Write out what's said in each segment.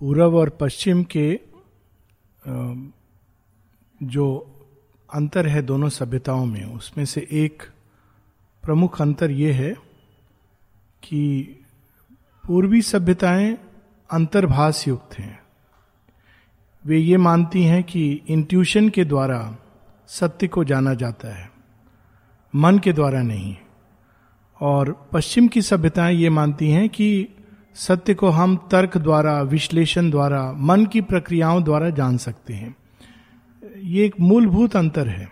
पूर्व और पश्चिम के जो अंतर है दोनों सभ्यताओं में, उसमें से एक प्रमुख अंतर यह है कि पूर्वी सभ्यताएँ अंतर्भाष युक्त हैं। वे ये मानती हैं कि इंट्यूशन के द्वारा सत्य को जाना जाता है, मन के द्वारा नहीं। और पश्चिम की सभ्यताएँ ये मानती हैं कि सत्य को हम तर्क द्वारा, विश्लेषण द्वारा, मन की प्रक्रियाओं द्वारा जान सकते हैं। ये एक मूलभूत अंतर है।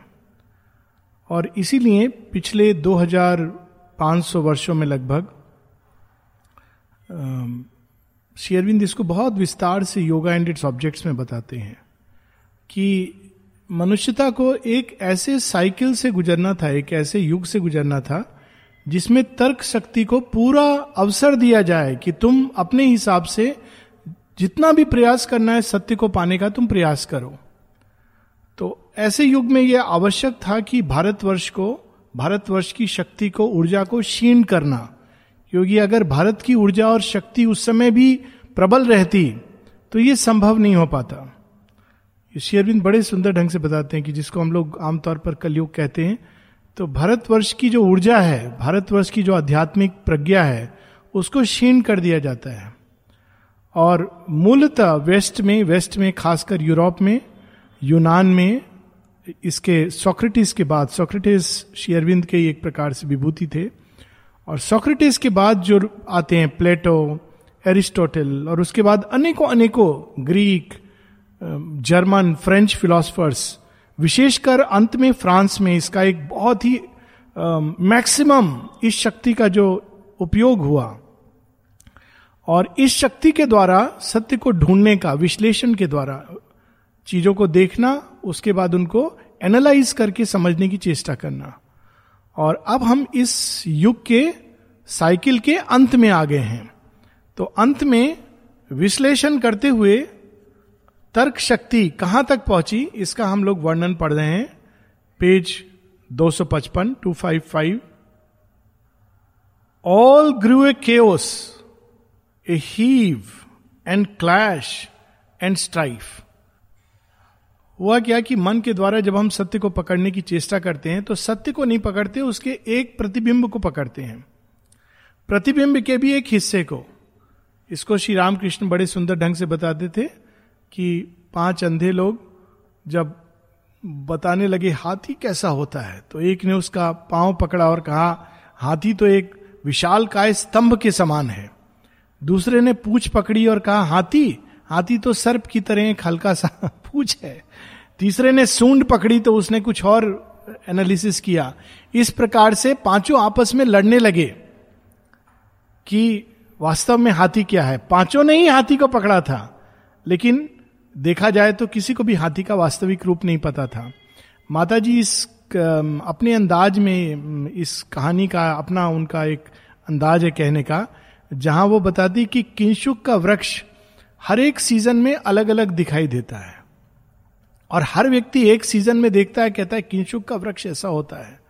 और इसीलिए पिछले 2500 वर्षों में लगभग शेयरविंद इसको बहुत विस्तार से योगा एंड इट्स ऑब्जेक्ट्स में बताते हैं कि मनुष्यता को एक ऐसे साइकिल से गुजरना था, एक ऐसे युग से गुजरना था जिसमें तर्क शक्ति को पूरा अवसर दिया जाए कि तुम अपने हिसाब से जितना भी प्रयास करना है सत्य को पाने का तुम प्रयास करो। तो ऐसे युग में यह आवश्यक था कि भारतवर्ष को, भारतवर्ष की शक्ति को, ऊर्जा को क्षीण करना। क्योंकि अगर भारत की ऊर्जा और शक्ति उस समय भी प्रबल रहती तो ये संभव नहीं हो पाता। शेयरविंद बड़े सुंदर ढंग से बताते हैं कि जिसको हम लोग आमतौर पर कलयुग कहते हैं तो भारतवर्ष की जो ऊर्जा है, भारतवर्ष की जो आध्यात्मिक प्रज्ञा है, उसको क्षीण कर दिया जाता है। और मूलतः वेस्ट में वेस्ट में, खासकर यूरोप में, यूनान में, इसके, सोक्रेटिस के बाद, सोक्रेटिस शेयरविंद के एक प्रकार से विभूति थे। और सोक्रेटिस के बाद जो आते हैं प्लेटो, एरिस्टोटल, और उसके बाद अनेकों अनेकों ग्रीक जर्मन, फ्रेंच फिलोसफर्स विशेषकर अंत में फ्रांस में इसका एक बहुत ही मैक्सिमम इस शक्ति का जो उपयोग हुआ और इस शक्ति के द्वारा, सत्य को ढूँढने का, विश्लेषण के द्वारा चीज़ों को देखना, उसके बाद उनको एनालाइज करके समझने की चेष्टा करना। और अब हम इस युग के साइकिल के अंत में आ गए हैं। तो अंत में विश्लेषण करते हुए तर्क शक्ति कहाँ तक पहुँची, इसका हम लोग वर्णन पढ़ रहे हैं। Page 255 255 all grew a chaos a heave and clash and strife हुआ क्या कि मन के द्वारा जब हम सत्य को पकड़ने की चेष्टा करते हैं तो सत्य को नहीं पकड़ते, उसके एक प्रतिबिंब को पकड़ते हैं। प्रतिबिंब के भी एक हिस्से को। इसको श्री रामकृष्ण बड़े सुंदर ढंग से बताते थे। कि पाँच अंधे लोग जब बताने लगे, हाथी कैसा होता है? तो एक ने उसका पाँव पकड़ा और कहा, हाथी तो एक विशाल काय स्तंभ के समान है। दूसरे ने पूछ पकड़ी और कहा, हाथी हाथी तो सर्प की तरह एक हल्का सा पूछ है। तीसरे ने सूंड पकड़ी तो उसने कुछ और एनालिसिस किया। इस प्रकार से पाँचों आपस में लड़ने लगे कि वास्तव में हाथी क्या है। पाँचों ने ही हाथी को पकड़ा था, लेकिन देखा जाए तो किसी को भी हाथी का वास्तविक रूप नहीं पता था। माता जी इस अपने अंदाज में इस कहानी का अपना उनका एक अंदाज है कहने का, जहाँ वो बताती कि किंशुक का वृक्ष हर एक सीज़न में अलग अलग दिखाई देता है। और हर व्यक्ति एक सीज़न में देखता है, कहता है, किंशुक का वृक्ष ऐसा होता है।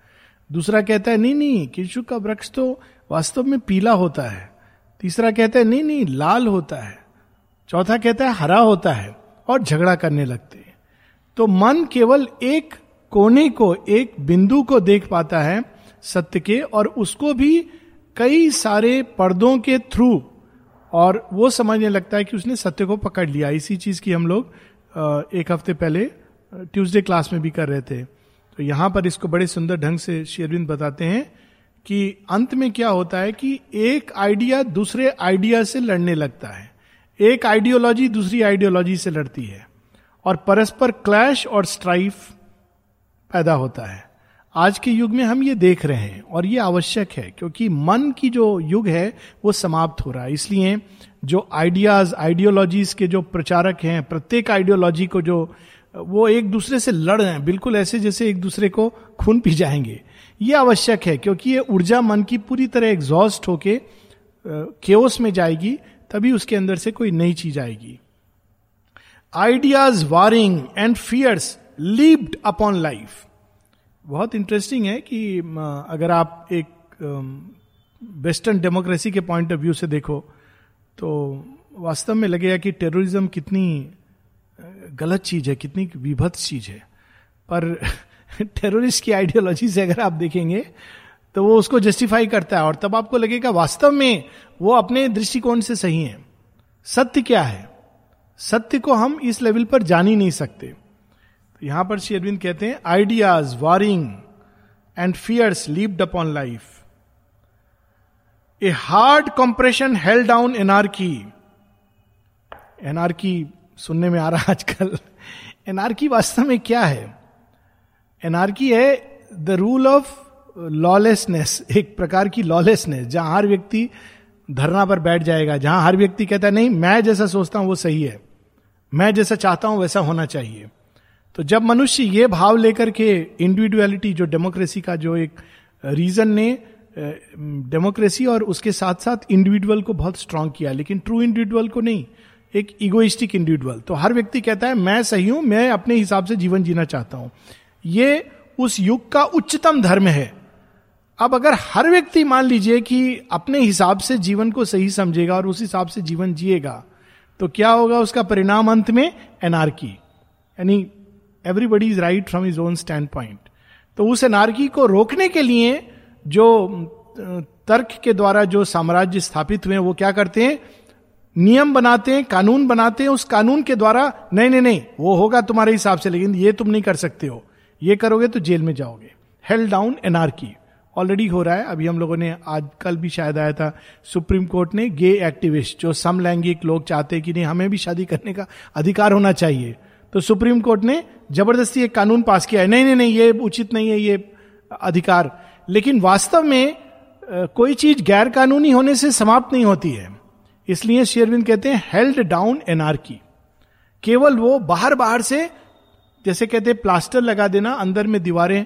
दूसरा कहता है, नहीं नहीं, किंशुक का वृक्ष तो वास्तव में पीला होता है। तीसरा कहता है, नहीं नहीं, लाल होता है। चौथा कहता है, हरा होता है। और झगड़ा करने लगते हैं। तो मन केवल एक कोने को, एक बिंदु को देख पाता है सत्य के, और उसको भी कई सारे पर्दों के थ्रू, और वो समझने लगता है कि उसने सत्य को पकड़ लिया। इसी चीज़ की हम लोग एक हफ़्ते पहले ट्यूसडे क्लास में भी कर रहे थे। तो यहाँ पर इसको बड़े सुंदर ढंग से शेरविंद बताते हैं कि अंत में क्या होता है कि एक आइडिया दूसरे आइडिया से लड़ने लगता है। एक आइडियोलॉजी दूसरी आइडियोलॉजी से लड़ती है और परस्पर क्लैश और स्ट्राइफ पैदा होता है। आज के युग में हम ये देख रहे हैं और ये आवश्यक है क्योंकि मन की जो युग है, वो समाप्त हो रहा है। इसलिए जो आइडियाज़ आइडियोलॉजीज के जो प्रचारक हैं, प्रत्येक आइडियोलॉजी को जो, वो एक दूसरे से लड़ रहे हैं, बिल्कुल ऐसे जैसे एक दूसरे को खून पी जाएँगे। ये आवश्यक है क्योंकि ये ऊर्जा मन की पूरी तरह एग्जॉस्ट होके केओस में जाएगी तभी उसके अंदर से कोई नई चीज़ आएगी। Ideas warring and fierce leaved upon life बहुत इंटरेस्टिंग है कि अगर आप एक वेस्टर्न डेमोक्रेसी के पॉइंट ऑफ़ व्यू से देखो तो वास्तव में लगेगा कि टेररिज्म कितनी गलत चीज़ है, कितनी विभत्स चीज़ है। पर टेररिस्ट की आइडियोलॉजी से अगर आप देखेंगे तो वो उसको जस्टिफाई करता है। और तब आपको लगेगा, वास्तव में वो अपने दृष्टिकोण से सही है। सत्य क्या है? सत्य को हम इस लेवल पर जान ही नहीं सकते। तो यहाँ पर श्री अरविंद कहते हैं ideas warring and fierce leaved upon life a hard compression held down anarchy anarchy सुनने में आ रहा आजकल। एनआरकी वास्तव में क्या है? एनआरकी है द रूल ऑफ़ लॉलेसनेस एक प्रकार की लॉलेसनेस जहाँ हर व्यक्ति धरना पर बैठ जाएगा, जहाँ हर व्यक्ति कहता है, नहीं, मैं जैसा सोचता हूँ वो सही है, मैं जैसा चाहता हूँ वैसा होना चाहिए। तो जब मनुष्य ये भाव लेकर के इंडिविजुअलिटी जो डेमोक्रेसी का जो एक रीजन ने डेमोक्रेसी और उसके साथ साथ इंडिविजुअल को बहुत स्ट्रांग किया, लेकिन ट्रू इंडिविजुअल को नहीं, एक इगोइस्टिक इंडिविजुअल तो हर व्यक्ति कहता है, मैं सही हूँ, मैं अपने हिसाब से जीवन जीना चाहता हूँ। ये उस युग का उच्चतम धर्म है। अब अगर हर व्यक्ति मान लीजिए कि अपने हिसाब से जीवन को सही समझेगा और उस हिसाब से जीवन जिएगा तो क्या होगा उसका परिणाम अंत में? एनआरकी यानी everybody is right from his own standpoint तो उस एनआरकी को रोकने के लिए जो तर्क के द्वारा जो साम्राज्य स्थापित हुए वो क्या करते हैं? नियम बनाते हैं, कानून बनाते हैं, उस कानून के द्वारा, नहीं नहीं नहीं, वो होगा तुम्हारे हिसाब से, लेकिन ये तुम नहीं कर सकते हो। ये करोगे तो जेल में जाओगे। हेल्ड डाउन एनआरकी ऑलरेडी हो रहा है। अभी हम लोगों ने आज, कल भी शायद आया था, सुप्रीम कोर्ट ने गे एक्टिविस्ट जो समलैंगिक लोग चाहते कि नहीं, हमें भी शादी करने का अधिकार होना चाहिए। तो सुप्रीम कोर्ट ने ज़बरदस्ती एक कानून पास किया है। नहीं नहीं नहीं, ये उचित नहीं है, ये अधिकार। लेकिन वास्तव में कोई चीज़ गैर कानूनी होने से समाप्त नहीं होती है। इसलिए शेरविंद कहते हैं हेल्ड डाउन एनआरकी केवल वो बाहर बाहर से, जैसे कहते हैं प्लास्टर लगा देना, अंदर में दीवारें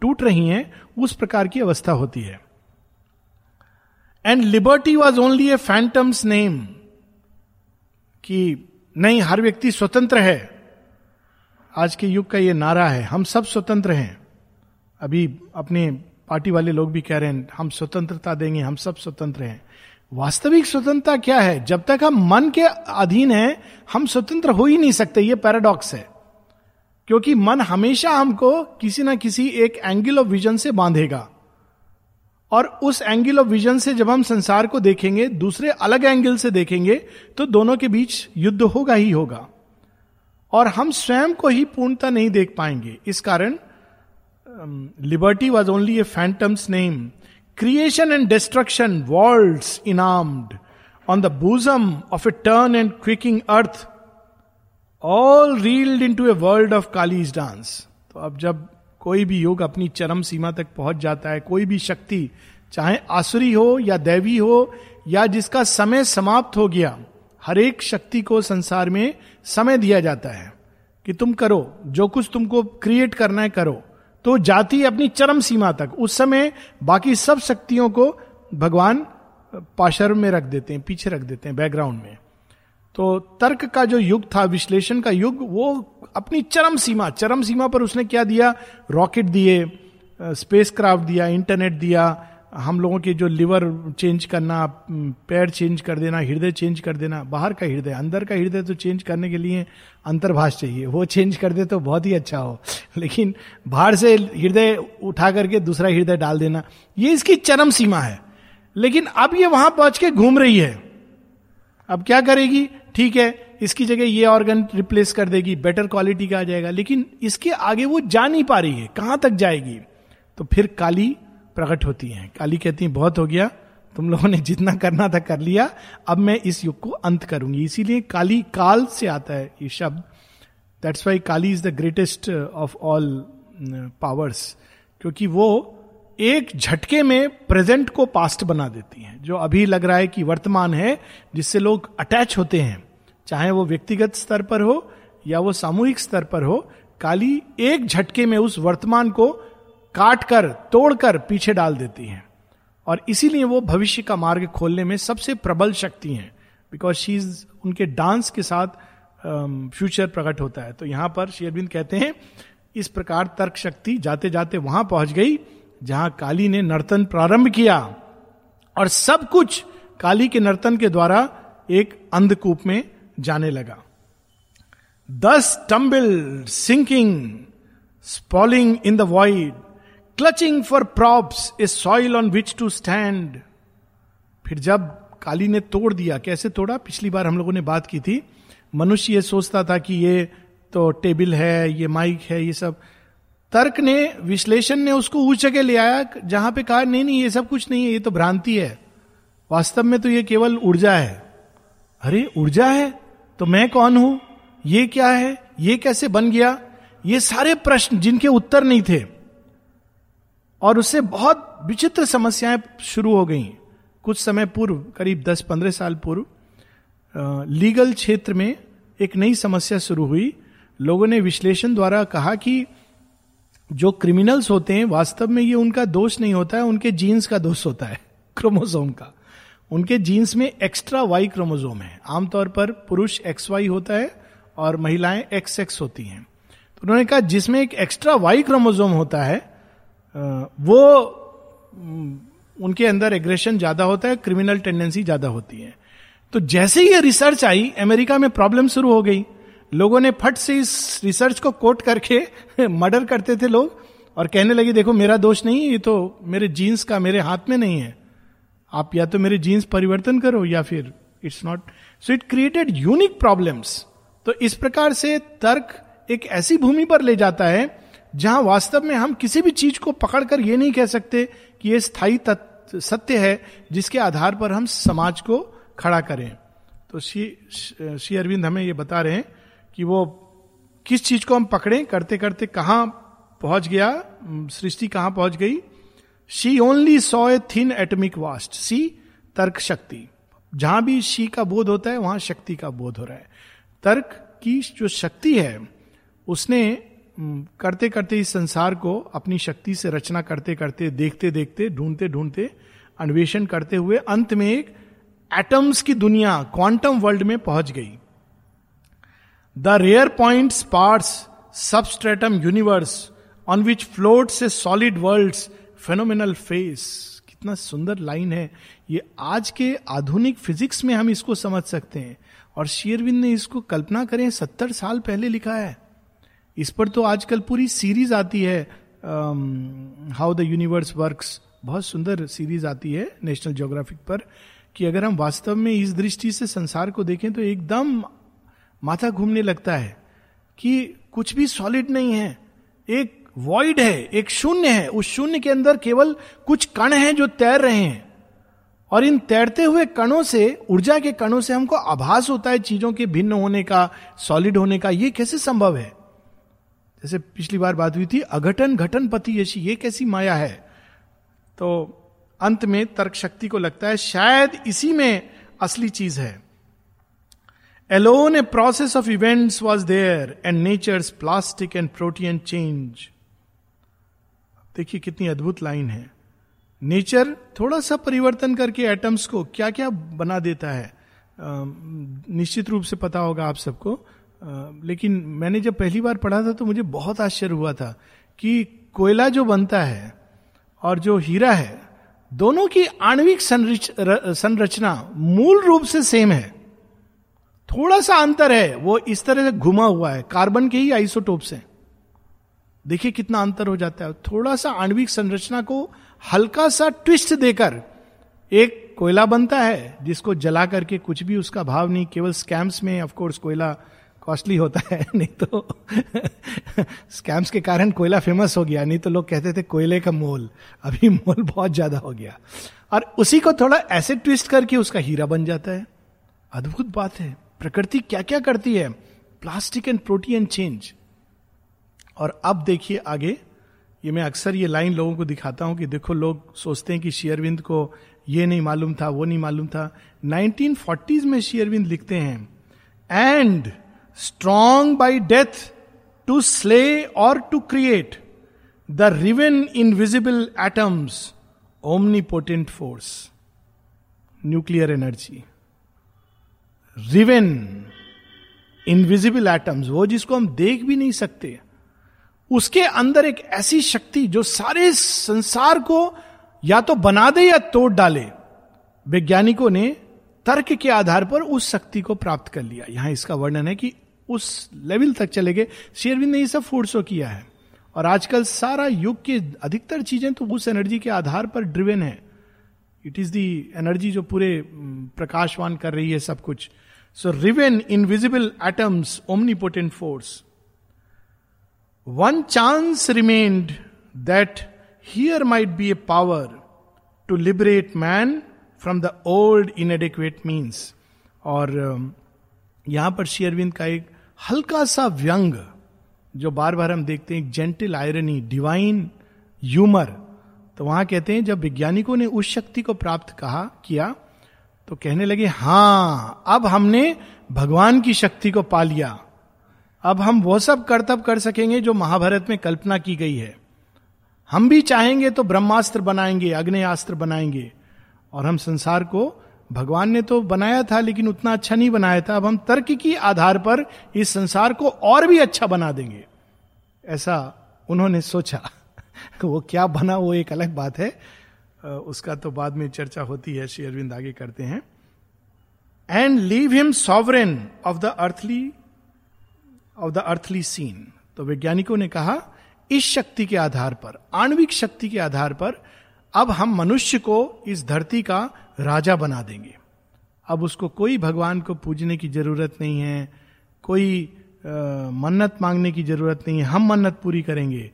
टूट रही हैं, उस प्रकार की अवस्था होती है। And liberty was only a phantom's name कि नहीं, हर व्यक्ति स्वतंत्र है। आज के युग का ये नारा है, हम सब स्वतंत्र हैं। अभी अपने पार्टी वाले लोग भी कह रहे हैं, हम स्वतंत्रता देंगे, हम सब स्वतंत्र हैं। वास्तविक स्वतंत्रता क्या है? जब तक हम मन के अधीन हैं, हम स्वतंत्र हो ही नहीं सकते, ये पैराडॉक्स है। क्योंकि मन हमेशा हमको किसी ना किसी एक एंगल ऑफ़ विजन से बांधेगा। और उस एंगल ऑफ़ विजन से जब हम संसार को देखेंगे, दूसरे अलग एंगल से देखेंगे तो दोनों के बीच युद्ध होगा ही होगा। और हम स्वयं को ही पूर्णता नहीं देख पाएँगे। इस कारण liberty was only a phantom's name creation and destruction waltzed inarmed on the bosom of a torn and quaking earth all reeled into a world of Kali's dance तो अब जब कोई भी योग अपनी चरम सीमा तक पहुँच जाता है, कोई भी शक्ति, चाहे आसुरी हो या दैवी हो, या जिसका समय समाप्त हो गया, हर एक शक्ति को संसार में समय दिया जाता है कि तुम करो, जो कुछ तुमको क्रिएट करना है करो। तो जाति अपनी चरम सीमा तक। उस समय बाकी सब शक्तियों को भगवान पाशर में रख देते हैं, पीछे रख देते हैं बैकग्राउंड में। तो तर्क का जो युग था, विश्लेषण का युग, वो अपनी चरम सीमा चरम सीमा पर उसने क्या दिया? रॉकेट दिए स्पेस क्राफ्ट दिया इंटरनेट दिया, हम लोगों के जो लिवर चेंज करना पैर चेंज कर देना, हृदय चेंज कर देना, बाहर का हृदय, अंदर का हृदय तो चेंज करने के लिए अंतर्भाष चाहिए। वो चेंज कर दे तो बहुत ही अच्छा हो। लेकिन बाहर से हृदय उठा करके दूसरा हृदय डाल देना, ये इसकी चरम सीमा है। लेकिन अब ये वहाँ पहुँच के घूम रही है। अब क्या करेगी? ठीक है, इसकी जगह ये ऑर्गन रिप्लेस कर देगी बेटर क्वालिटी का आ जाएगा, लेकिन इसके आगे वो जा नहीं पा रही है, कहाँ तक जाएगी? तो फिर काली प्रकट होती है। काली कहती है, बहुत हो गया, तुम लोगों ने जितना करना था कर लिया, अब मैं इस युग को अंत करूँगी। इसीलिए काली काल से आता है ये शब्द। That's why Kali is the greatest of all powers क्योंकि वो एक झटके में प्रेजेंट को पास्ट बना देती हैं। जो अभी लग रहा है कि वर्तमान है, जिससे लोग अटैच होते हैं चाहे वो व्यक्तिगत स्तर पर हो या वो सामूहिक स्तर पर हो काली एक झटके में उस वर्तमान को काट कर तोड़कर पीछे डाल देती हैं। और इसीलिए वो भविष्य का मार्ग खोलने में सबसे प्रबल शक्ति हैं बिकॉज़ शी इज़ उनके डांस के साथ फ्यूचर um, प्रकट होता है। तो यहाँ पर शेरबिंद कहते हैं इस प्रकार तर्क शक्ति जाते जाते वहाँ पहुँच गई जहाँ काली ने नर्तन प्रारंभ किया। और सब कुछ काली के नर्तन के द्वारा एक अंधकूप में जाने लगा। Thus tumble sinking sprawling in the void clutching for props a soil on which to stand फिर जब काली ने तोड़ दिया, कैसे तोड़ा? पिछली बार हम लोगों ने बात की थी, मनुष्य ये सोचता था कि ये तो टेबल है, ये माइक है, ये सब। तर्क ने, विश्लेषण ने उसको उस जगह ले आया, जहाँ पे कहा, नहीं नहीं, ये सब कुछ नहीं है, ये तो भ्रांति है। वास्तव में तो ये केवल ऊर्जा है। अरे, ऊर्जा है? तो मैं कौन हूँ? ये क्या है? ये कैसे बन गया? ये सारे प्रश्न जिनके उत्तर नहीं थे। और उससे बहुत विचित्र समस्याएँ शुरू हो गई। कुछ समय पूर्व, करीब 10-15 साल पूर्व लीगल क्षेत्र में एक नई समस्या शुरू हुई। लोगों ने विश्लेषण द्वारा कहा कि जो क्रिमिनल्स होते हैं, वास्तव में ये उनका दोष नहीं होता है, उनके जीन्स का दोष होता है क्रोमोसोम का। उनके जीन्स में एक्स्ट्रा वाई क्रोमोजोम है। आमतौर पर पुरुष एक्स वाई होता है और महिलाएँ एक्स एक्स होती हैं। तो उन्होंने कहा, जिसमें एक एक्स्ट्रा वाई क्रोमोजोम होता है वो उनके अंदर एग्रेशन ज़्यादा होता है क्रिमिनल टेंडेंसी ज़्यादा होती है। तो जैसे ही ये रिसर्च आई, अमेरिका में प्रॉब्लम शुरू हो गई। लोगों ने फट से इस रिसर्च को कोट करके मर्डर करते थे लोग और कहने लगे, देखो, मेरा दोष नहीं है, ये तो मेरे जीन्स का मेरे हाथ में नहीं है। आप या तो मेरे जीन्स परिवर्तन करो या फिर it's not so it created unique problems तो इस प्रकार से तर्क एक ऐसी भूमि पर ले जाता है, जहाँ वास्तव में हम किसी भी चीज़ को पकड़कर ये नहीं कह सकते कि ये स्थायी सत्य है, जिसके आधार पर हम समाज को खड़ा करें। तो श्री श्री अरविंद हमें ये बता रहे हैं कि वो किस चीज़ को हम पकड़े करते करते कहा पहुँच गया सृष्टि कहाँ पहुँच गई she only saw a thin atomic vast सी तर्क शक्ति जहाँ भी शी का बोध होता है, वहाँ शक्ति का बोध हो रहा है। तर्क की जो शक्ति है, उसने करते करते इस संसार को अपनी शक्ति से रचना करते करते देखते देखते ढूंढते ढूंढते अन्वेषण करते हुए अंत में एक एटम्स की दुनिया क्वांटम वर्ल्ड में पहुँच गई। The rare point parts substratum universe on which float से सॉलिड वर्ल्ड फेनोमिनल फेस कितना सुंदर लाइन है। ये आज के आधुनिक फिजिक्स में हम इसको समझ सकते हैं। और शेयरविंद ने इसको कल्पना करें, सत्तर साल पहले लिखा है। इस पर तो आजकल पूरी सीरीज़ आती है। हाउ द यूनिवर्स वर्क्स बहुत सुंदर सीरीज़ आती है नेशनल ज्योग्राफिक पर। कि अगर हम वास्तव में इस दृष्टि से संसार को देखें तो एकदम माथा घूमने लगता है कि कुछ भी सॉलिड नहीं है। एक वॉइड है, एक शून्य है। उस शून्य के अंदर केवल कुछ कण हैं जो तैर रहे हैं। और इन तैरते हुए कणों से, ऊर्जा के कणों से हमको आभास होता है चीज़ों के भिन्न होने का सॉलिड होने का। ये कैसे संभव है? जैसे पिछली बार बात हुई थी, अघटन घटन पति यशी, ये कैसी माया है? तो अंत में तर्क शक्ति को लगता है, शायद इसी में असली चीज़ है। Alone a process of events was there and nature's plastic and protean change देखिए कितनी अद्भुत लाइन है। नेचर थोड़ा सा परिवर्तन करके एटम्स को क्या क्या बना देता है निश्चित रूप से पता होगा आप सबको। लेकिन मैंने जब पहली बार पढ़ा था तो मुझे बहुत आश्चर्य हुआ था कि कोयला जो बनता है और जो हीरा है, दोनों की आणविक संरचना मूल रूप से सेम है। थोड़ा सा अंतर है, वो इस तरह से घुमा हुआ है, कार्बन के ही आइसोटोप से देखिए कितना अंतर हो जाता है। थोड़ा सा आणविक संरचना को हल्का सा ट्विस्ट देकर एक कोयला बनता है, जिसको जला करके कुछ भी उसका भाव नहीं, केवल स्कैम्स में ऑफकोर्स कोयला कॉस्टली होता है, नहीं तो स्कैम्स के कारण कोयला फ़ेमस हो गया, नहीं तो लोग कहते थे कोयले का मोल। अभी मोल बहुत ज़्यादा हो गया। और उसी को थोड़ा ऐसे ट्विस्ट करके उसका हीरा बन जाता है। अद्भुत बात है। प्रकृति क्या क्या करती है? प्लास्टिक एंड प्रोटीन चेंज और अब देखिए आगे, ये मैं अक्सर ये लाइन लोगों को दिखाता हूँ कि देखो लोग सोचते हैं कि शेयरविंद को ये नहीं मालूम था, वो नहीं मालूम था। 1940s में शेयरविंद लिखते हैं, and strong by death to slay और to create the riven invisible atoms omnipotent force. Nuclear energy. Riven invisible atoms, वो जिसको हम देख भी नहीं सकते उसके अंदर एक ऐसी शक्ति जो सारे संसार को या तो बना दे या तोड़ डाले। वैज्ञानिकों ने तर्क के आधार पर उस शक्ति को प्राप्त कर लिया। यहाँ इसका वर्णन है कि उस लेवल तक चले गए। शेरविंद ने ये सब फोर्सो किया है। और आजकल सारा युग के अधिकतर चीज़ें तो उस एनर्जी के आधार पर ड्रिवेन है। इट इज़ दी एनर्जी जो पूरे प्रकाशवान कर रही है सब कुछ। So riven invisible atoms omnipotent force one chance remained that here might be a power to liberate man from the old in inadequate means और यहाँ पर शेयरविंद का एक हल्का सा व्यंग जो बार बार हम देखते हैं जेंटल आयरनी डिवाइन ह्यूमर तो वहाँ कहते हैं, जब वैज्ञानिकों ने उस शक्ति को प्राप्त कहा, किया तो कहने लगे, हाँ, अब हमने भगवान की शक्ति को पा लिया। अब हम वो सब कर्तव्य कर सकेंगे जो महाभारत में कल्पना की गई है। हम भी चाहेंगे तो ब्रह्मास्त्र बनाएँगे, अग्नियास्त्र बनाएँगे। और हम संसार को भगवान ने तो बनाया था, लेकिन उतना अच्छा नहीं बनाया था। अब हम तर्क की आधार पर इस संसार को और भी अच्छा बना देंगे। ऐसा उन्होंने सोचा वो क्या बना, वो एक अलग बात है। उसका तो बाद में चर्चा होती है, श्री अरविंद आगे करते हैं। And leave him sovereign of the earthly of the earthly scene तो वैज्ञानिकों ने कहा इस शक्ति के आधार पर आणविक शक्ति के आधार पर अब हम मनुष्य को इस धरती का राजा बना देंगे। अब उसको कोई भगवान को पूजने की ज़रूरत नहीं है कोई आ, मन्नत मांगने की ज़रूरत नहीं है हम मन्नत पूरी करेंगे।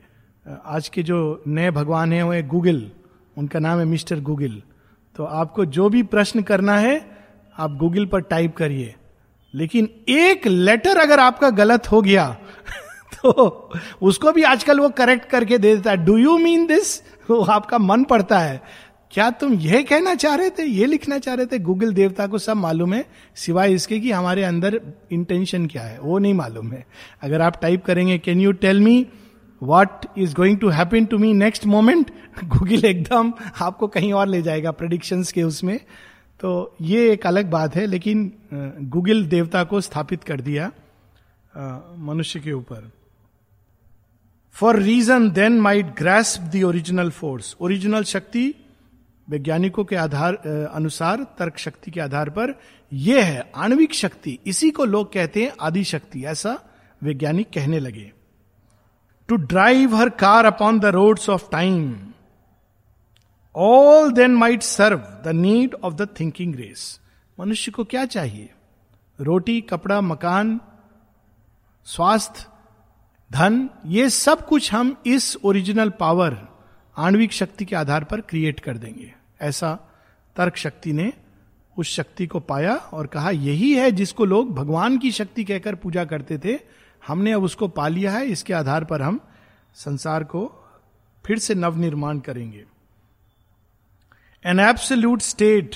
आज के जो नए भगवान हैं वो है गूगल उनका नाम है मिस्टर गूगल। तो आपको जो भी प्रश्न करना है आप गूगल पर टाइप करिए। लेकिन एक लेटर अगर आपका गलत हो गया तो उसको भी आजकल वो करेक्ट करके दे देता है। डू यू मीन दिस आपका मन पड़ता है। क्या तुम यह कहना चाह रहे थे, ये लिखना चाह रहे थे? गूगल देवता को सब मालूम है, सिवाय इसके कि हमारे अंदर इंटेंशन क्या है, वो नहीं मालूम है। अगर आप टाइप करेंगे can you tell me what is going to happen to me next moment Google एकदम आपको कहीं और ले जाएगा प्रडिक्शन के उसमें। तो ये एक अलग बात है, लेकिन गूगल देवता को स्थापित कर दिया मनुष्य के ऊपर। For reason then might grasp the original force original शक्ति वैज्ञानिकों के आधार अनुसार, तर्क शक्ति के आधार पर यह है, आणविक शक्ति। इसी को लोग कहते हैं आदि शक्ति, ऐसा वैज्ञानिक कहने लगे। To drive her car upon the roads of time all then might serve the need of the thinking race मनुष्य को क्या चाहिए? रोटी, कपड़ा, मकान स्वास्थ्य धन, ये सब कुछ हम इस ओरिजिनल पावर आणविक शक्ति के आधार पर क्रिएट कर देंगे। ऐसा तर्क शक्ति ने उस शक्ति को पाया और कहा, यही है जिसको लोग भगवान की शक्ति कहकर पूजा करते थे। हमने अब उसको पा लिया है। इसके आधार पर हम संसार को फिर से नवनिर्माण करेंगे। An absolute state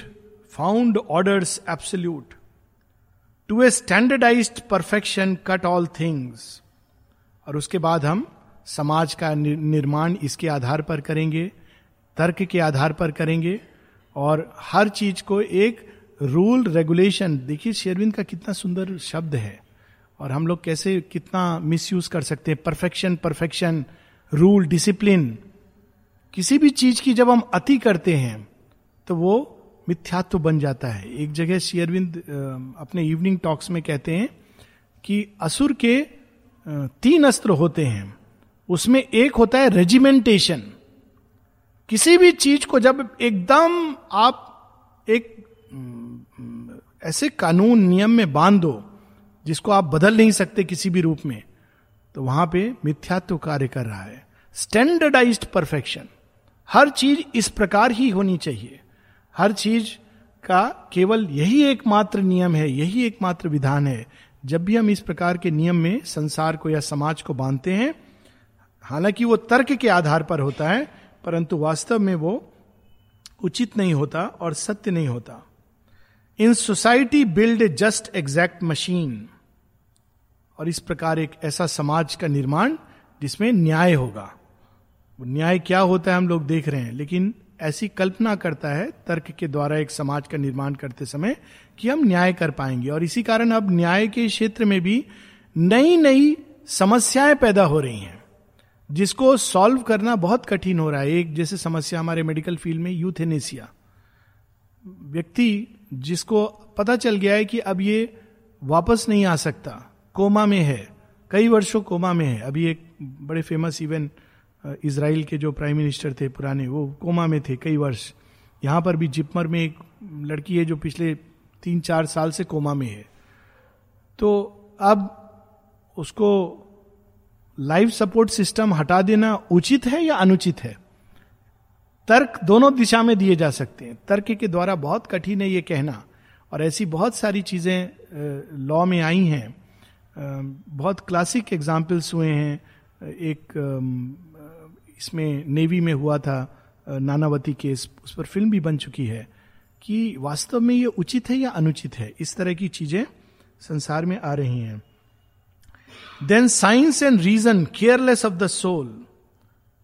found orders absolute to a standardise perfection cut all things और उसके बाद हम समाज का निर्माण इसके आधार पर करेंगे, तर्क के आधार पर करेंगे और हर चीज़ को एक रूल रेगुलेशन देखिए शेरविंद का कितना सुंदर शब्द है। और हम लोग कैसे कितना मिसयूज कर सकते हैं परफेक्शन परफेक्शन रूल डिसिप्लिन किसी भी चीज़ की जब हम अति करते हैं तो वो मिथ्यात्व बन जाता है। एक जगह शेयरविंद अपने इवनिंग टॉक्स में कहते हैं कि असुर के तीन अस्त्र होते हैं। उसमें एक होता है रेजिमेंटेशन किसी भी चीज़ को जब एकदम आप एक ऐसे कानून नियम में बाँध दो जिसको आप बदल नहीं सकते किसी भी रूप में तो वहाँ पे मिथ्यात्व कार्य कर रहा है। स्टैंडर्डाइज परफेक्शन हर चीज़ इस प्रकार ही होनी चाहिए। हर चीज़ का केवल यही एकमात्र नियम है, यही एकमात्र विधान है। जब भी हम इस प्रकार के नियम में संसार को या समाज को बांधते हैं, हालाँकि वो तर्क के आधार पर होता है, परंतु वास्तव में वो उचित नहीं होता और सत्य नहीं होता। In society build a just exact machine, और इस प्रकार एक ऐसा समाज का निर्माण जिसमें न्याय होगा। न्याय क्या होता है हम लोग देख रहे हैं, लेकिन ऐसी कल्पना करता है तर्क के द्वारा एक समाज का निर्माण करते समय कि हम न्याय कर पाएँगे। और इसी कारण अब न्याय के क्षेत्र में भी नई नई समस्याएँ पैदा हो रही हैं, जिसको सॉल्व करना बहुत कठिन हो रहा है। एक जैसे समस्या हमारे मेडिकल फ़ील्ड में यूथेनेसिया। व्यक्ति जिसको पता चल गया है कि अब ये वापस नहीं आ सकता, कोमा में है, कई वर्षों कोमा में है। अभी एक बड़े फ़ेमस इवन इसराइल के जो प्राइम मिनिस्टर थे पुराने, वो कोमा में थे कई वर्ष। यहाँ पर भी जिपमर में एक लड़की है जो पिछले तीन चार साल से कोमा में है। तो अब उसको लाइफ सपोर्ट सिस्टम हटा देना उचित है या अनुचित है? तर्क दोनों दिशा में दिए जा सकते हैं। तर्क के द्वारा बहुत कठिन है ये कहना। और ऐसी बहुत सारी चीज़ें लॉ में आई हैं। बहुत क्लासिक एग्जाम्पल्स हुए हैं। एक इसमें नेवी में हुआ था नानावती केस, उस पर फ़िल्म भी बन चुकी है, कि वास्तव में ये उचित है या अनुचित है? इस तरह की चीज़ें संसार में आ रही हैं। Then science and reason careless of the soul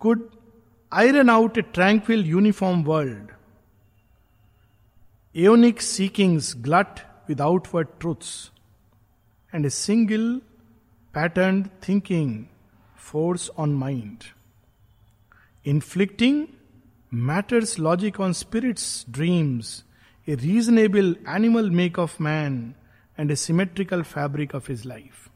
could iron out a tranquil uniform world aeonic seekings glut with outward truths and a single pattern thinking force on mind inflicting matter's logic on spirit's dreams a reasonable animal make of man and a symmetrical fabric of his life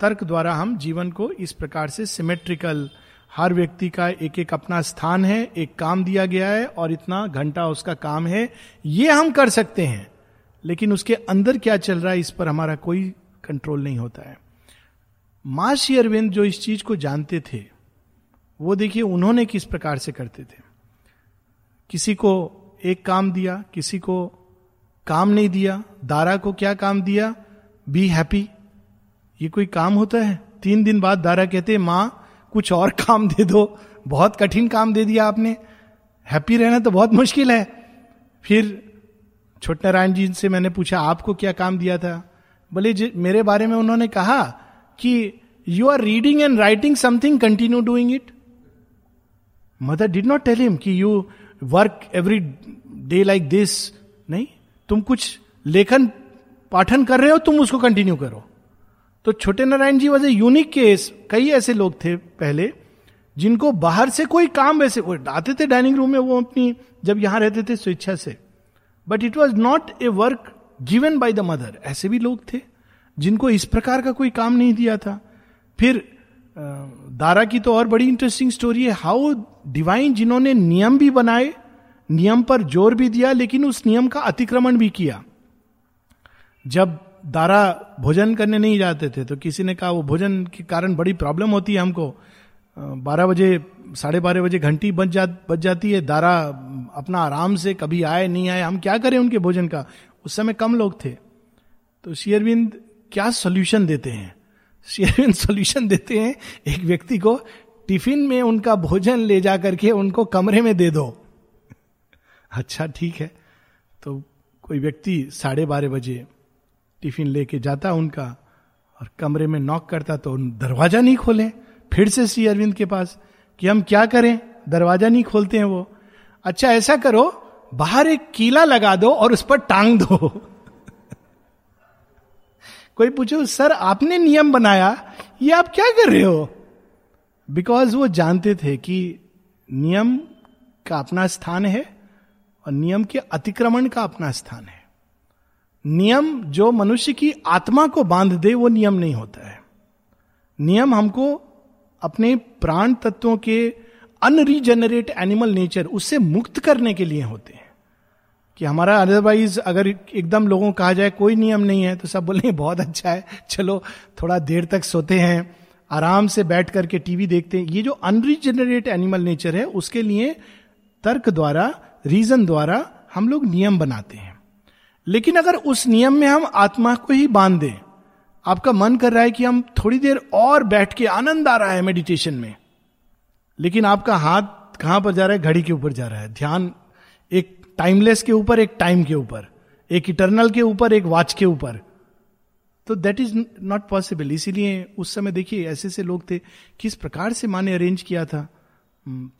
तर्क द्वारा हम जीवन को इस प्रकार से symmetrical हर व्यक्ति का एक एक अपना स्थान है, एक काम दिया गया है, और इतना घंटा उसका काम है, ये हम कर सकते हैं। लेकिन उसके अंदर क्या चल रहा है, इस पर हमारा कोई कंट्रोल नहीं होता है। माँ अरविंद जो इस चीज़ को जानते थे वो देखिए उन्होंने किस प्रकार से करते थे। किसी को एक काम दिया, किसी को काम नहीं दिया, दारा को क्या काम दिया? Be happy. ये कोई काम होता है? तीन दिन बाद दारा कहते, माँ, कुछ और काम दे दो। बहुत कठिन काम दे दिया आपने। हैप्पी रहना तो बहुत मुश्किल है। फिर छोट नारायण जी से मैंने पूछा, आपको क्या काम दिया था? बोले मेरे बारे में उन्होंने कहा कि you are reading and writing something continue doing it Mother did not tell him कि you work every day like this नहीं, तुम कुछ लेखन, पाठन कर रहे हो, तुम उसको कंटिन्यू करो। तो छोटे Narayan ji was a unique case कई ऐसे लोग थे पहले, जिनको बाहर से कोई काम वैसे, वो आते थे डाइनिंग रूम में, वो अपनी, जब यहाँ रहते थे स्वेच्छा से। But it was not a work given by the Mother ऐसे भी लोग थे, जिनको इस प्रकार का कोई काम नहीं दिया था। फिर दारा की तो और बड़ी इंटरेस्टिंग स्टोरी है। हाउ डिवाइन जिन्होंने नियम भी बनाए, नियम पर ज़ोर भी दिया, लेकिन उस नियम का अतिक्रमण भी किया। जब दारा भोजन करने नहीं जाते थे तो किसी ने कहा, वो भोजन के कारण बड़ी प्रॉब्लम होती है हमको। बारह बजे, साढ़े बारह बजे घंटी बज जा, बज जाती है। दारा अपना आराम से कभी आए, नहीं आए, हम क्या करें उनके भोजन का? उस समय कम लोग थे। तो शेयरविंद क्या सोल्यूशन देते हैं? शेयरविंद सोल्यूशन देते हैं, एक व्यक्ति को टिफ़िन में उनका भोजन ले जा करके उनको कमरे में दे दो। अच्छा ठीक है। तो कोई व्यक्ति साढ़े बारह बजे टिफ़िन लेके जाता उनका और कमरे में नॉक करता तो दरवाज़ा नहीं खोले। फिर से श्री अरविंद के पास कि हम क्या करें? दरवाज़ा नहीं खोलते हैं वो। अच्छा ऐसा करो, बाहर एक कीला लगा दो और उस पर टांग दो। कोई पूछो, सर, आपने नियम बनाया? ये आप क्या कर रहे हो? बिकॉज़ वो जानते थे कि नियम का अपना स्थान है और नियम के अतिक्रमण का अपना स्थान है। नियम जो मनुष्य की आत्मा को बाँध दे, वो नियम नहीं होता है। नियम हमको अपने प्राण तत्वों के अनरीजेनरेट एनिमल नेचर उससे मुक्त करने के लिए होते हैं। कि हमारा अदरवाइज़ अगर एकदम लोगों कहा जाए कोई नियम नहीं है तो सब बोले बहुत अच्छा है, चलो, थोड़ा देर तक सोते हैं, आराम से बैठ करके टीवी देखते हैं। ये जो अनरीजेनरेट एनिमल नेचर है, उसके लिए तर्क द्वारा रीजन द्वारा हम लोग नियम बनाते हैं। लेकिन अगर उस नियम में हम आत्मा को ही बाँध दें, आपका मन कर रहा है कि हम थोड़ी देर और बैठ के आनंद आ रहा है मेडिटेशन में, लेकिन आपका हाथ कहाँ पर जा रहा है? घड़ी के ऊपर जा रहा है। ध्यान एक टाइमलेस के ऊपर, एक टाइम के ऊपर, एक इटर्नल के ऊपर, एक वॉच के ऊपर। तो दैट इज़ नॉट पॉसिबल इसीलिए उस समय देखिए, ऐसे ऐसे लोग थे। किस प्रकार से माँ ने अरेंज किया था?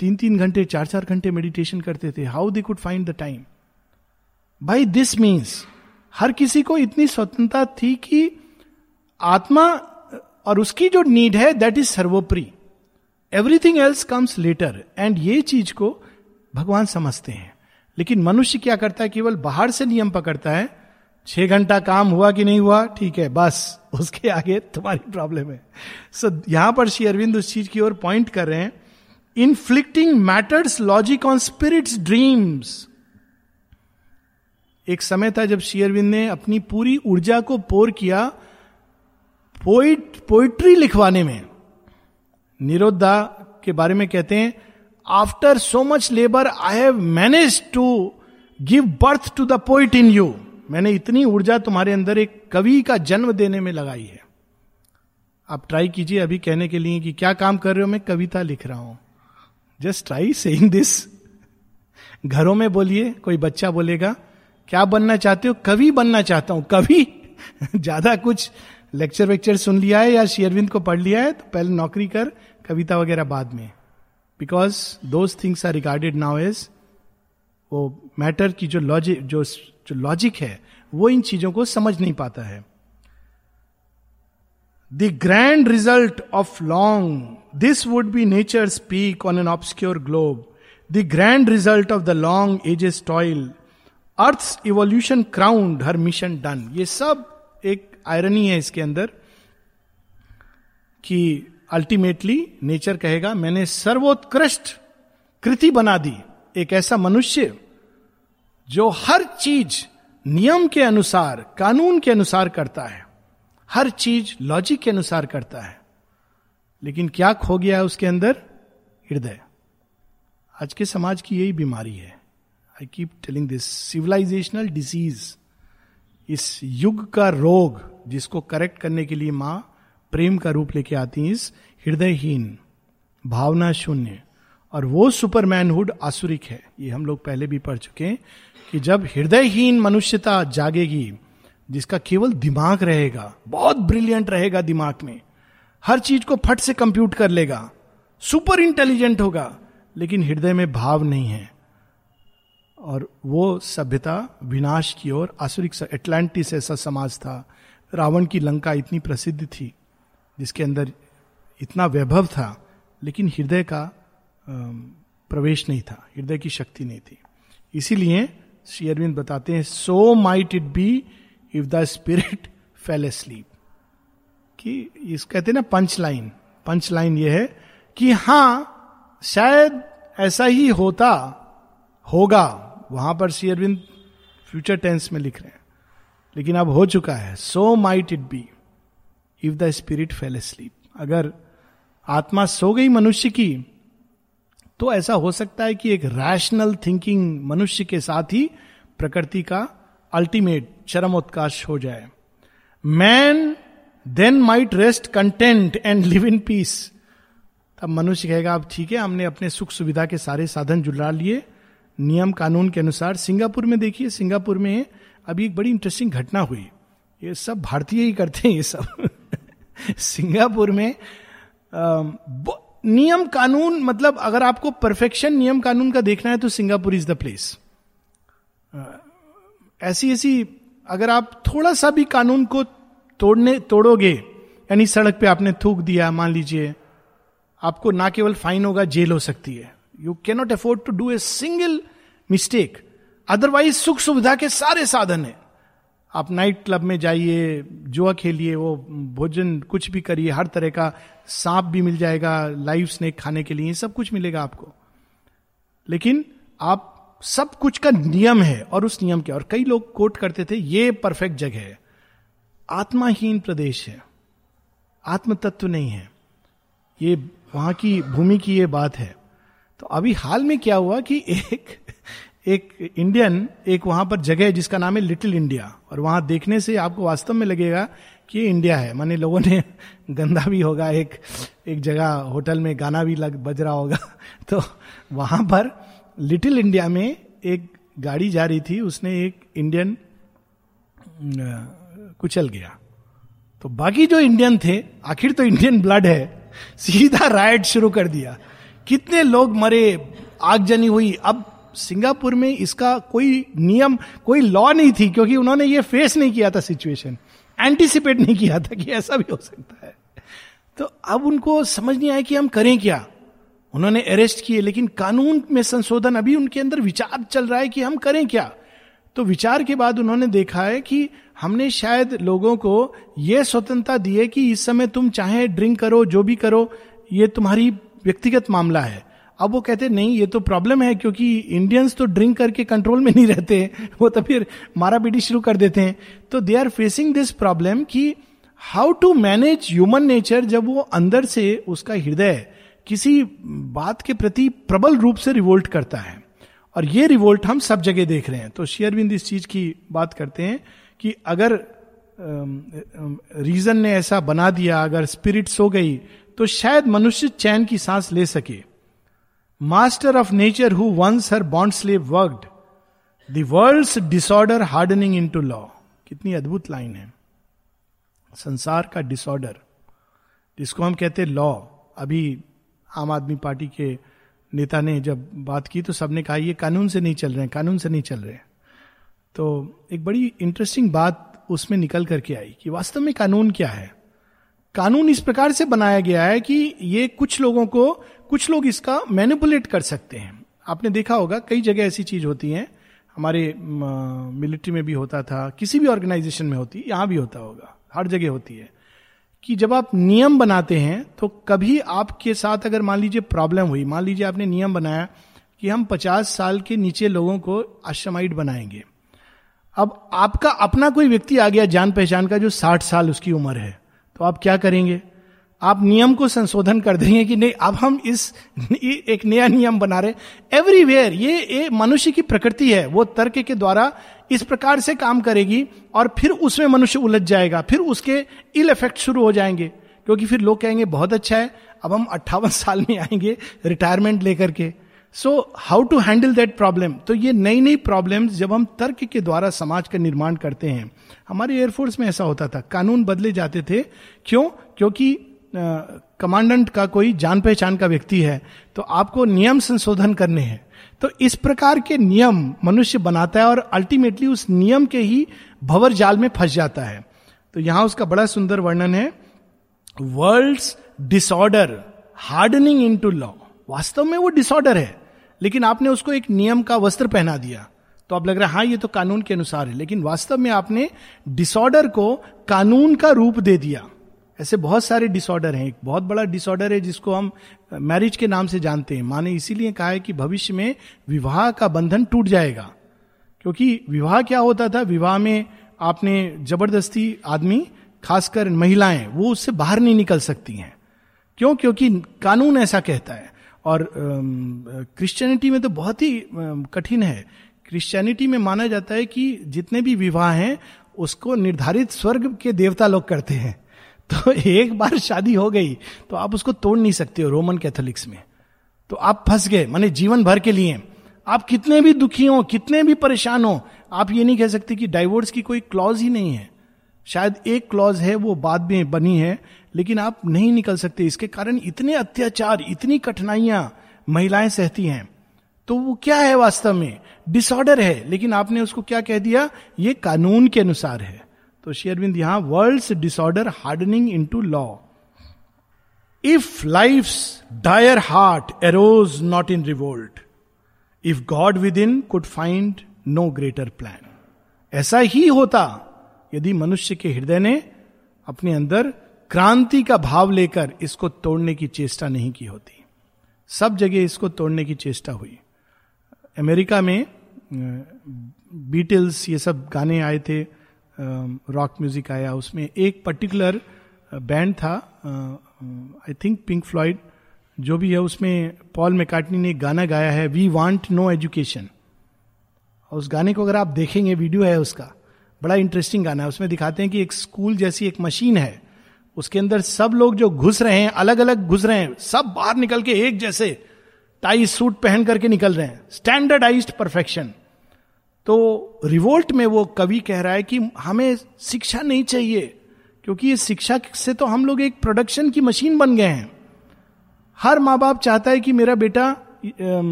तीन तीन घंटे चार चार घंटे मेडिटेशन करते थे। How they could find the time by this means हर किसी को इतनी स्वतंत्रता थी कि आत्मा और उसकी जो नीड है दैट इज़ सर्वोपरि। Everything else comes later and ये चीज़ को भगवान समझते हैं। लेकिन मनुष्य क्या करता है? केवल बाहर से नियम पकड़ता है। छह घंटा काम हुआ कि नहीं हुआ? ठीक है बस। उसके आगे तुम्हारी प्रॉब्लम है। सो so, यहाँ पर श्री अरविंद उस चीज़ की ओर पॉइंट कर रहे हैं। Inflicting matter's logic on spirit's dreams एक समय था जब श्री अरविंद ने अपनी पूरी ऊर्जा को पोर किया पोइट पोइट्री लिखवाने में। निरोधा के बारे में कहते हैं after so much labour I have manage to give birth to the poet in you मैंने इतनी ऊर्जा तुम्हारे अंदर एक कवि का जन्म देने में लगाई है। आप ट्राई कीजिए अभी कहने के लिए कि क्या काम कर रहे हो? मैं कविता लिख रहा हूँ। जस्ट ट्राई सेइंग दिस घरों में बोलिए, कोई बच्चा बोलेगा, क्या बनना चाहते हो? कवि बनना चाहता हूँ। कवि? ज़्यादा कुछ लेक्चर वेक्चर सुन लिया है या शेयरविंद को पढ़ लिया है तो पहले नौकरी कर, कविता वगैरह बाद में। Because those things are regarded now as वो मैटर की जो लॉजिक जो जो लॉजिक है, वो इन चीज़ों को समझ नहीं पाता है। The grand result of long this would be nature speak on an obscure globe the grand result of the long ages toil earth evolution crowned her mission done ये सब एक आयरनी है इसके अंदर कि अल्टीमेटली नेचर कहेगा, मैंने सर्वोत्कृष्ट कृति बना दी। एक ऐसा मनुष्य जो हर चीज़ नियम के अनुसार, कानून के अनुसार करता है। हर चीज़ लॉजिक के अनुसार करता है। लेकिन क्या खो गया है उसके अंदर? हृदय। आज के समाज की यही बीमारी है। I keep telling this civilisational disease इस युग का रोग जिसको करेक्ट करने के लिए माँ प्रेम का रूप लेके आती है इस हृदयहीन भावना शून्य और वो सुपरमैनहुड आसुरिक है। ये हम लोग पहले भी पढ़ चुके हैं कि जब हृदयहीन मनुष्यता जागेगी, जिसका केवल दिमाग रहेगा, बहुत ब्रिलियंट रहेगा दिमाग में, हर चीज़ को फट से कंप्यूट कर लेगा, सुपर इंटेलिजेंट होगा, लेकिन हृदय में भाव नहीं है। और वो सभ्यता विनाश की ओर, आसुरिक एटलांटिस ऐसा समाज था। रावण की लंका इतनी प्रसिद्ध थी। जिसके अंदर इतना वैभव था, लेकिन हृदय का प्रवेश नहीं था, हृदय की शक्ति नहीं थी। इसीलिए श्री अरविंद बताते हैं so might it be if the spirit fell asleep कि इस कहते हैं ना पंच लाइन पंच लाइन ये है कि हाँ, शायद ऐसा ही होता, होगा। वहाँ पर श्री अरविंद फ्यूचर टेंस में लिख रहे हैं। लेकिन अब हो चुका है। So might it be if the spirit fell sleep अगर आत्मा सो गई मनुष्य की तो ऐसा हो सकता है कि एक रैशनल थिंकिंग मनुष्य के साथ ही प्रकृति का अल्टीमेट चरमोत्काश हो जाए। Man then might rest content and live in peace तब मनुष्य कहेगा, अब ठीक है, हमने अपने सुख सुविधा के सारे साधन जुड़ा लिए। नियम कानून के अनुसार सिंगापुर में देखिए, सिंगापुर में अभी एक बड़ी इंटरेस्टिंग घटना हुई। ये सब भारतीय ही करते हैं, ये सब। सिंगापुर में आ, नियम कानून मतलब अगर आपको परफेक्शन नियम कानून का देखना है तो सिंगापुर इज़ द प्लेस। ऐसी ऐसी अगर आप थोड़ा सा भी कानून को तोड़ने तोड़ोगे यानी सड़क पे आपने थूक दिया मान लीजिए आपको ना केवल फाइन होगा जेल हो सकती है। You cannot afford to do a single mistake otherwise सुख सुविधा के सारे साधन है। आप नाइट क्लब में जाइए, जुआ खेलिए, वो भोजन कुछ भी करिए, हर तरह का सांप भी मिल जाएगा, लाइव स्नेक खाने के लिए सब कुछ मिलेगा आपको। लेकिन आप सब कुछ का नियम है, और उस नियम के, और कई लोग कोट करते थे, ये परफेक्ट जगह है। आत्माहीन प्रदेश है। आत्म तत्व नहीं है। ये वहाँ की, भूमि की ये बात है। तो अभी हाल में क्या हुआ कि एक एक इंडियन एक वहाँ पर जगह है जिसका नाम है लिटिल इंडिया और वहाँ देखने से आपको वास्तव में लगेगा कि ये इंडिया है। माने लोगों ने गंदा भी होगा, एक एक जगह होटल में गाना भी लग, बज रहा होगा। तो वहाँ पर लिटिल इंडिया में एक गाड़ी जा रही थी, उसने एक इंडियन कुचल गया। तो बाकी जो इंडियन थे, आखिर तो इंडियन ब्लड है, सीधा राइड शुरू कर दिया। कितने लोग मरे, आगजनी हुई। अब सिंगापुर में इसका कोई नियम, कोई लॉ नहीं थी, क्योंकि उन्होंने ये फेस नहीं किया था सिचुएशन एंटिसिपेट नहीं किया था कि ऐसा भी हो सकता है। तो अब उनको समझ नहीं आया कि हम करें क्या। उन्होंने अरेस्ट किए, लेकिन कानून में संशोधन, अभी उनके अंदर विचार चल रहा है कि हम करें क्या। तो विचार के बाद उन्होंने देखा है कि हमने शायद लोगों को यह स्वतंत्रता दी है कि इस समय तुम चाहे ड्रिंक करो, जो भी करो, ये तुम्हारी व्यक्तिगत मामला है। अब वो कहते नहीं, ये तो प्रॉब्लम है, क्योंकि इंडियंस तो ड्रिंक करके कंट्रोल में नहीं रहते वो तो फिर मारा पीटी शुरू कर देते हैं। तो they are facing this problem कि how to manage human nature जब वो अंदर से उसका हृदय किसी बात के प्रति प्रबल रूप से रिवोल्ट करता है। और ये रिवोल्ट हम सब जगह देख रहे हैं। तो शेयरबिंद इस चीज़ की बात करते हैं कि अगर रीजन ने ऐसा बना दिया, अगर स्पिरिट सो गई तो शायद मनुष्य चैन की सांस ले सके। Master of nature who once her bond slave worked world disorder hardening into law कितनी अद्भुत लाइन है। संसार का डिसऑर्डर जिसको हम कहते हैं लॉ अभी आम आदमी पार्टी के नेता ने जब बात की तो सबने कहा, ये कानून से नहीं चल रहे हैं, कानून से नहीं चल रहे तो एक बड़ी इंटरेस्टिंग बात उसमें निकल करके आई कि वास्तव में कानून क्या है? कानून इस प्रकार से बनाया गया है कि ये कुछ लोगों को कुछ लोग इसका मैनिपुलेट कर सकते हैं। आपने देखा होगा, कई जगह ऐसी चीज़ होती है। हमारे मिलिट्री में भी होता था, किसी भी ऑर्गेनाइजेशन में होती, यहाँ भी होता होगा, हर जगह होती है। कि जब आप नियम बनाते हैं तो कभी आपके साथ अगर मान लीजिए प्रॉब्लम हुई, मान लीजिए आपने नियम बनाया कि हम पचास साल के नीचे लोगों को आश्रमाइट बनाएँगे। अब आपका अपना कोई व्यक्ति आ गया जान पहचान का जो साठ साल उसकी उम्र है तो आप क्या करेंगे? आप नियम को संशोधन कर देंगे कि नहीं अब हम इस एक नया नियम बना रहे एवरीवेयर ये, मनुष्य की प्रकृति है। वो तर्क के द्वारा इस प्रकार से काम करेगी और फिर उसमें मनुष्य उलझ जाएगा। फिर उसके इल इफ़ेक्ट शुरू हो जाएँगे। क्योंकि फिर लोग कहेंगे बहुत अच्छा है अब हम अट्ठावन साल में आएँगे रिटायरमेंट लेकर के। So how to handle that problem तो ये नई नई प्रॉब्लम जब हम तर्क के द्वारा समाज का निर्माण करते हैं। हमारे एयरफोर्स में ऐसा होता था। कानून बदले जाते थे। क्यों? क्योंकि कमांडेंट का कोई जान पहचान का व्यक्ति है तो आपको नियम संशोधन करने हैं। तो इस प्रकार के नियम मनुष्य बनाता है और अल्टीमेटली उस नियम के ही भवर जाल में फंस जाता है। तो यहाँ उसका बड़ा सुंदर वर्णन है world disorder hardening into law वास्तव में वो डिसऑर्डर है, लेकिन आपने उसको एक नियम का वस्त्र पहना दिया। तो आप लग रहा है हाँ ये तो कानून के अनुसार है। लेकिन वास्तव में आपने डिसऑर्डर को कानून का रूप दे दिया। ऐसे बहुत सारे डिसऑर्डर हैं। एक बहुत बड़ा डिसऑर्डर है जिसको हम मैरिज के नाम से जानते हैं। माने इसीलिए कहा है कि भविष्य में विवाह का बंधन टूट जाएगा। क्योंकि विवाह क्या होता था? विवाह में आपने ज़बरदस्ती आदमी, खासकर महिलाएँ, वो उससे बाहर नहीं निकल सकती हैं। क्यों? क्योंकि कानून ऐसा कहता है। और क्रिश्चियनिटी में तो बहुत ही कठिन है। क्रिश्चियनिटी में माना जाता है कि जितने भी विवाह हैं, उसको निर्धारित स्वर्ग के देवता लोग करते हैं। तो एक बार शादी हो गई तो आप उसको तोड़ नहीं सकते हो रोमन कैथोलिक्स में। तो आप फंस गए, माने जीवन भर के लिए। आप कितने भी दुखी हो, कितने भी परेशान हो, आप ये नहीं कह सकते कि डाइवोर्स की कोई क्लॉज ही नहीं है। शायद एक क्लॉज है, वो बाद में बनी है, लेकिन आप नहीं निकल सकते। इसके कारण इतने अत्याचार, इतनी कठिनाइयाँ महिलाएँ सहती हैं। तो वो क्या है वास्तव में? डिसऑर्डर है, लेकिन आपने उसको क्या कह दिया? ये कानून के अनुसार है। तो शेयरविंद यहाँ world disorder hardening into law if life dire heart arose not in revolt if God within could find no greater plan ऐसा ही होता यदि मनुष्य के हृदय ने अपने अंदर क्रांति का भाव लेकर इसको तोड़ने की चेष्टा नहीं की होती। सब जगह इसको तोड़ने की चेष्टा हुई। अमेरिका में बीटल्स ये सब गाने आए थे। रॉक म्यूज़िक आया। उसमें एक पर्टिकुलर बैंड था आई थिंक पिंक फ्लॉइड जो भी है, उसमें पॉल मेकाटनी ने गाना गाया है वी वांट नो एजुकेशन उस गाने को अगर आप देखेंगे वीडियो है उसका, बड़ा इंटरेस्टिंग गाना है। उसमें दिखाते हैं कि एक स्कूल जैसी एक मशीन है। उसके अंदर सब लोग जो घुस रहे हैं अलग अलग घुस रहे हैं, सब बाहर निकल के एक जैसे टाई सूट पहन करके निकल रहे हैं। स्टैंडर्डाइज परफेक्शन तो रिवोल्ट में वो कवि कह रहा है कि हमें शिक्षा नहीं चाहिए, क्योंकि ये शिक्षा से तो हम लोग एक प्रोडक्शन की मशीन बन गए हैं। हर माँ बाप चाहता है कि मेरा बेटा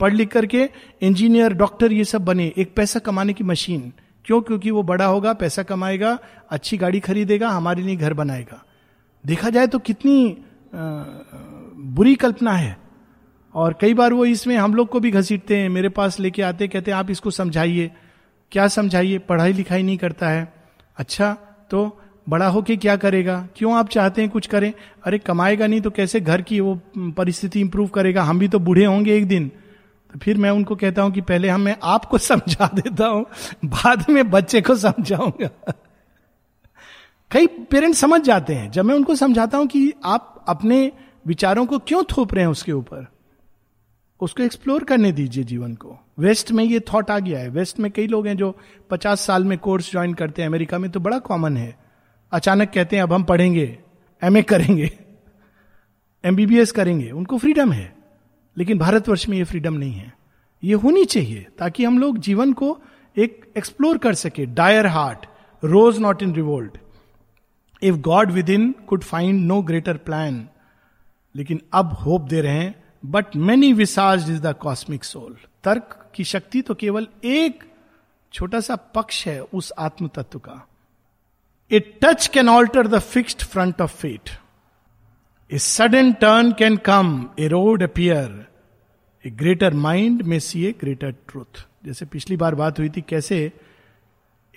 पढ़ लिख करके इंजीनियर डॉक्टर ये सब बने, एक पैसा कमाने की मशीन क्यों? क्योंकि वो बड़ा होगा, पैसा कमाएगा, अच्छी गाड़ी खरीदेगा, हमारे लिए घर बनाएगा। देखा जाए तो कितनी बुरी कल्पना है। और कई बार वो इसमें हम लोग को भी घसीटते हैं, मेरे पास लेके आते, कहते हैं, आप इसको समझाइए। क्या समझाइए? पढ़ाई लिखाई नहीं करता है। अच्छा तो बड़ा होके क्या करेगा? क्यों आप चाहते हैं कुछ करें? अरे, कमाएगा नहीं तो कैसे घर की वो परिस्थिति इंप्रूव करेगा? हम भी तो बूढ़े होंगे एक दिन। तो फिर मैं उनको कहता हूँ कि पहले हम, मैं आपको समझा देता हूँ, बाद में बच्चे को समझाऊँगा। कई पेरेंट्स समझ जाते हैं। जब मैं उनको समझाता हूँ कि आप अपने विचारों को क्यों थोप रहे हैं उसके ऊपर उसको एक्सप्लोर करने दीजिए जीवन को। वेस्ट में ये थॉट आ गया है। वेस्ट में कई लोग हैं जो पचास साल में कोर्स ज्वाइन करते हैं। अमेरिका में तो बड़ा कॉमन है। अचानक कहते हैं, अब हम पढ़ेंगे एमए करेंगे एमबीबीएस करेंगे। उनको फ्रीडम है। लेकिन भारतवर्ष में ये फ्रीडम नहीं है। ये होनी चाहिए ताकि हम लोग जीवन को एक एक्सप्लोर कर सके। Dire heart rose not in revolt if God within could find no greater plan लेकिन अब होप दे रहे हैं but many visage is the cosmic soul तर्क की शक्ति तो केवल एक छोटा सा पक्ष है उस आत्म तत्व का a touch can alter the fixed front of fate a sudden turn can come a road appear a greater mind may see a greater truth जैसे पिछली बार बात हुई थी कैसे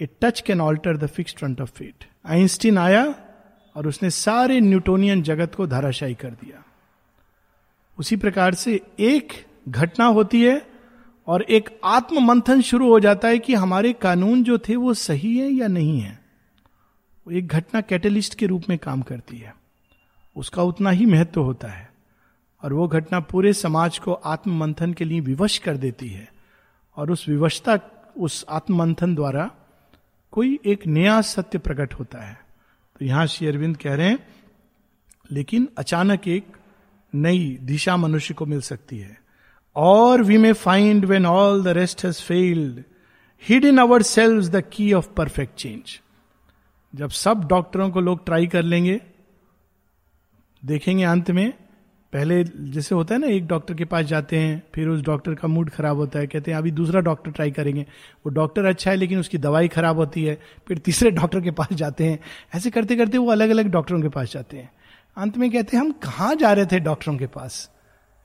a touch can alter the fixed front of fate Einstein आया और उसने सारे न्यूटोनियन जगत को धाराशाही कर दिया। उसी प्रकार से एक घटना होती है और एक आत्म मंथन शुरू हो जाता है कि हमारे कानून जो थे वो सही है या नहीं है। वो एक घटना कैटलिस्ट के रूप में काम करती है। उसका उतना ही महत्व होता है और वो घटना पूरे समाज को आत्म मंथन के लिए विवश कर देती है और उस विवशता, उस आत्म मंथन द्वारा कोई एक नया सत्य प्रकट होता है। तो यहाँ श्री अरविंद कह रहे हैं, लेकिन अचानक एक नई दिशा मनुष्य को मिल सकती है। और we may find when all the rest has failed hid in ourselves the key of perfect change जब सब डॉक्टरों को लोग ट्राई कर लेंगे, देखेंगे अंत में, पहले जैसे होता है ना, एक डॉक्टर के पास जाते हैं, फिर उस डॉक्टर का मूड खराब होता है, कहते हैं, अभी दूसरा डॉक्टर ट्राई करेंगे। वो डॉक्टर अच्छा है, लेकिन उसकी दवाई खराब होती है, फिर तीसरे डॉक्टर के पास जाते हैं। ऐसे करते करते वो अलग अलग डॉक्टरों के पास जाते हैं। अंत में कहते हैं, हम कहाँ जा रहे थे डॉक्टरों के पास?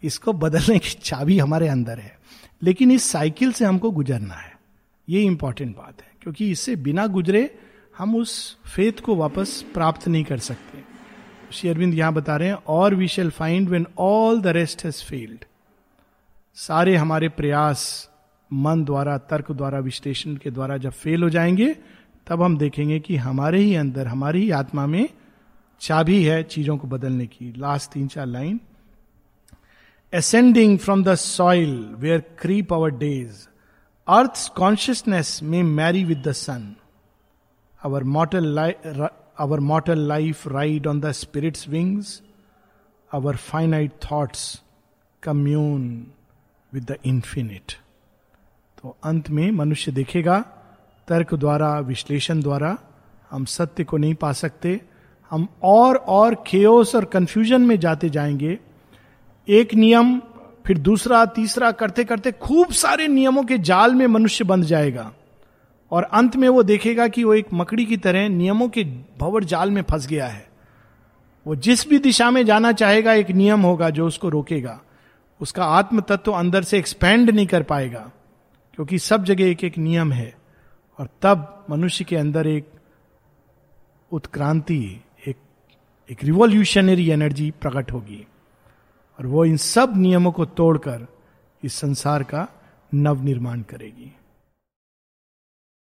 इसको बदलने की चाबी हमारे अंदर है। लेकिन इस साइकिल से हमको गुजरना है। ये इंपॉर्टेंट बात है, क्योंकि इससे बिना गुजरे हम उस फेथ को वापस प्राप्त नहीं कर सकते। श्री अरविंद यहाँ बता रहे हैं, और we shall find when all the rest has failed सारे हमारे प्रयास मन द्वारा, तर्क द्वारा, विश्लेषण के द्वारा जब फेल हो जाएँगे, तब हम देखेंगे कि हमारे ही अंदर, हमारी ही आत्मा में चाबी है चीज़ों को बदलने की। लास्ट तीन चार line ascending from the soil where creep our days earth consciousness may marry with the sun our mortal our mortal life ride on the spirit's wings our finite thoughts commune with the infinite तो अंत में मनुष्य देखेगा, तर्क द्वारा, विश्लेषण द्वारा हम सत्य को नहीं पा सकते। हम और और खेओस और कंफ्यूजन में जाते जाएँगे। एक नियम, फिर दूसरा, तीसरा, करते करते खूब सारे नियमों के जाल में मनुष्य बंध जाएगा। और अंत में वो देखेगा कि वो एक मकड़ी की तरह नियमों के भवर जाल में फंस गया है। वो जिस भी दिशा में जाना चाहेगा, एक नियम होगा जो उसको रोकेगा। उसका आत्म तत्व अंदर से एक्सपेंड नहीं कर पाएगा, क्योंकि सब जगह एक एक नियम है। और तब मनुष्य के अंदर एक उत्क्रांति एक रिवॉल्यूशनरी एनर्जी प्रकट होगी। और वो इन सब नियमों को तोड़कर इस संसार का नव निर्माण करेगी।